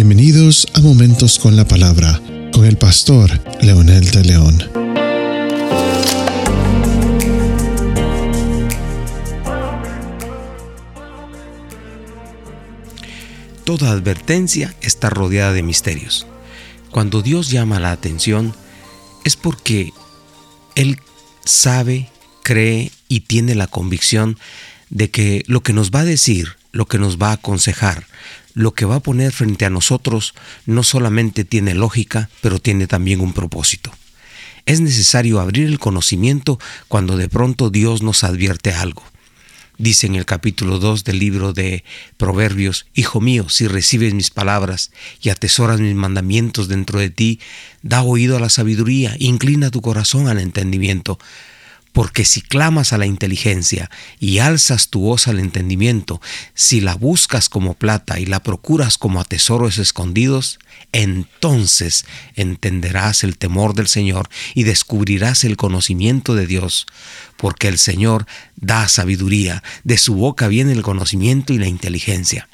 Bienvenidos a Momentos con la Palabra con el pastor Leonel de León. Toda advertencia está rodeada de misterios. Cuando Dios llama la atención es porque Él sabe, cree y tiene la convicción de que lo que nos va a decir, lo que nos va a aconsejar, lo que va a poner frente a nosotros no solamente tiene lógica, pero tiene también un propósito. Es necesario abrir el conocimiento cuando de pronto Dios nos advierte algo. Dice en el capítulo 2 del libro de Proverbios, Hijo mío, si recibes mis palabras y atesoras mis mandamientos dentro de ti, da oído a la sabiduría, inclina tu corazón al entendimiento, porque si clamas a la inteligencia y alzas tu voz al entendimiento, si la buscas como plata y la procuras como a tesoros escondidos, entonces entenderás el temor del Señor y descubrirás el conocimiento de Dios, porque el Señor da sabiduría, de su boca viene el conocimiento y la inteligencia.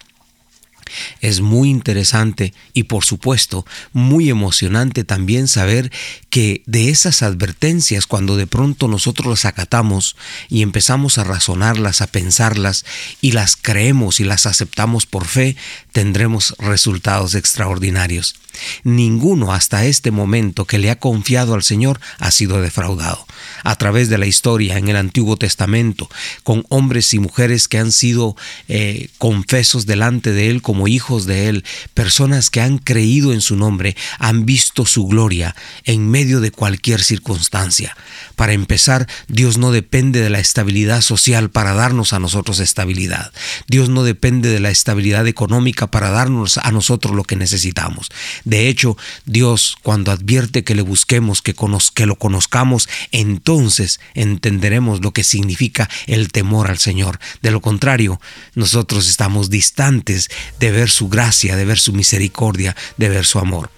Es muy interesante y por supuesto muy emocionante también saber que de esas advertencias, cuando de pronto nosotros las acatamos y empezamos a razonarlas, a pensarlas y las creemos y las aceptamos por fe, tendremos resultados extraordinarios. Ninguno hasta este momento que le ha confiado al Señor ha sido defraudado. A través de la historia en el Antiguo Testamento, con hombres y mujeres que han sido eh, confesos delante de Él como hijos de Él, personas que han creído en su nombre, han visto su gloria en medio de cualquier circunstancia. Para empezar, Dios no depende de la estabilidad social para darnos a nosotros estabilidad. Dios no depende de la estabilidad económica para darnos a nosotros lo que necesitamos. De hecho, Dios cuando advierte que le busquemos, que, que lo conozcamos, entonces entenderemos lo que significa el temor al Señor. De lo contrario, nosotros estamos distantes de ver su gracia, de ver su misericordia, de ver su amor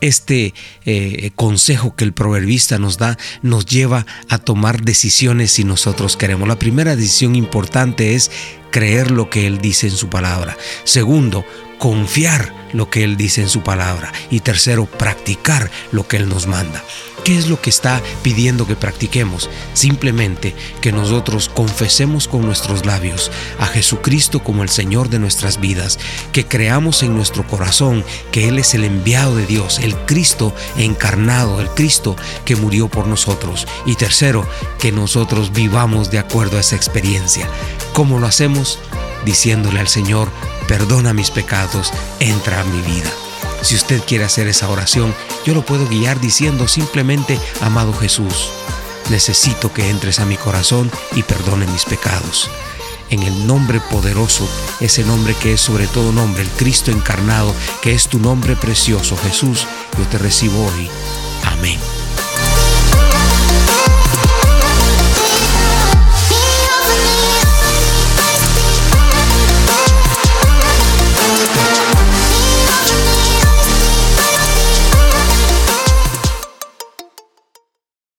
este eh, consejo que el proverbista nos da nos lleva a tomar decisiones si nosotros queremos. La primera decisión importante es creer lo que Él dice en su palabra. Segundo, confiar lo que Él dice en su palabra. Y tercero, practicar lo que Él nos manda. ¿Qué es lo que está pidiendo que practiquemos? Simplemente que nosotros confesemos con nuestros labios a Jesucristo como el Señor de nuestras vidas, que creamos en nuestro corazón que Él es el enviado de Dios, el Cristo encarnado, el Cristo que murió por nosotros. Y tercero, que nosotros vivamos de acuerdo a esa experiencia. ¿Cómo lo hacemos? Diciéndole al Señor, perdona mis pecados, entra a mi vida. Si usted quiere hacer esa oración, yo lo puedo guiar diciendo simplemente, amado Jesús, necesito que entres a mi corazón y perdone mis pecados. En el nombre poderoso, ese nombre que es sobre todo nombre, el Cristo encarnado, que es tu nombre precioso, Jesús, yo te recibo hoy. Amén.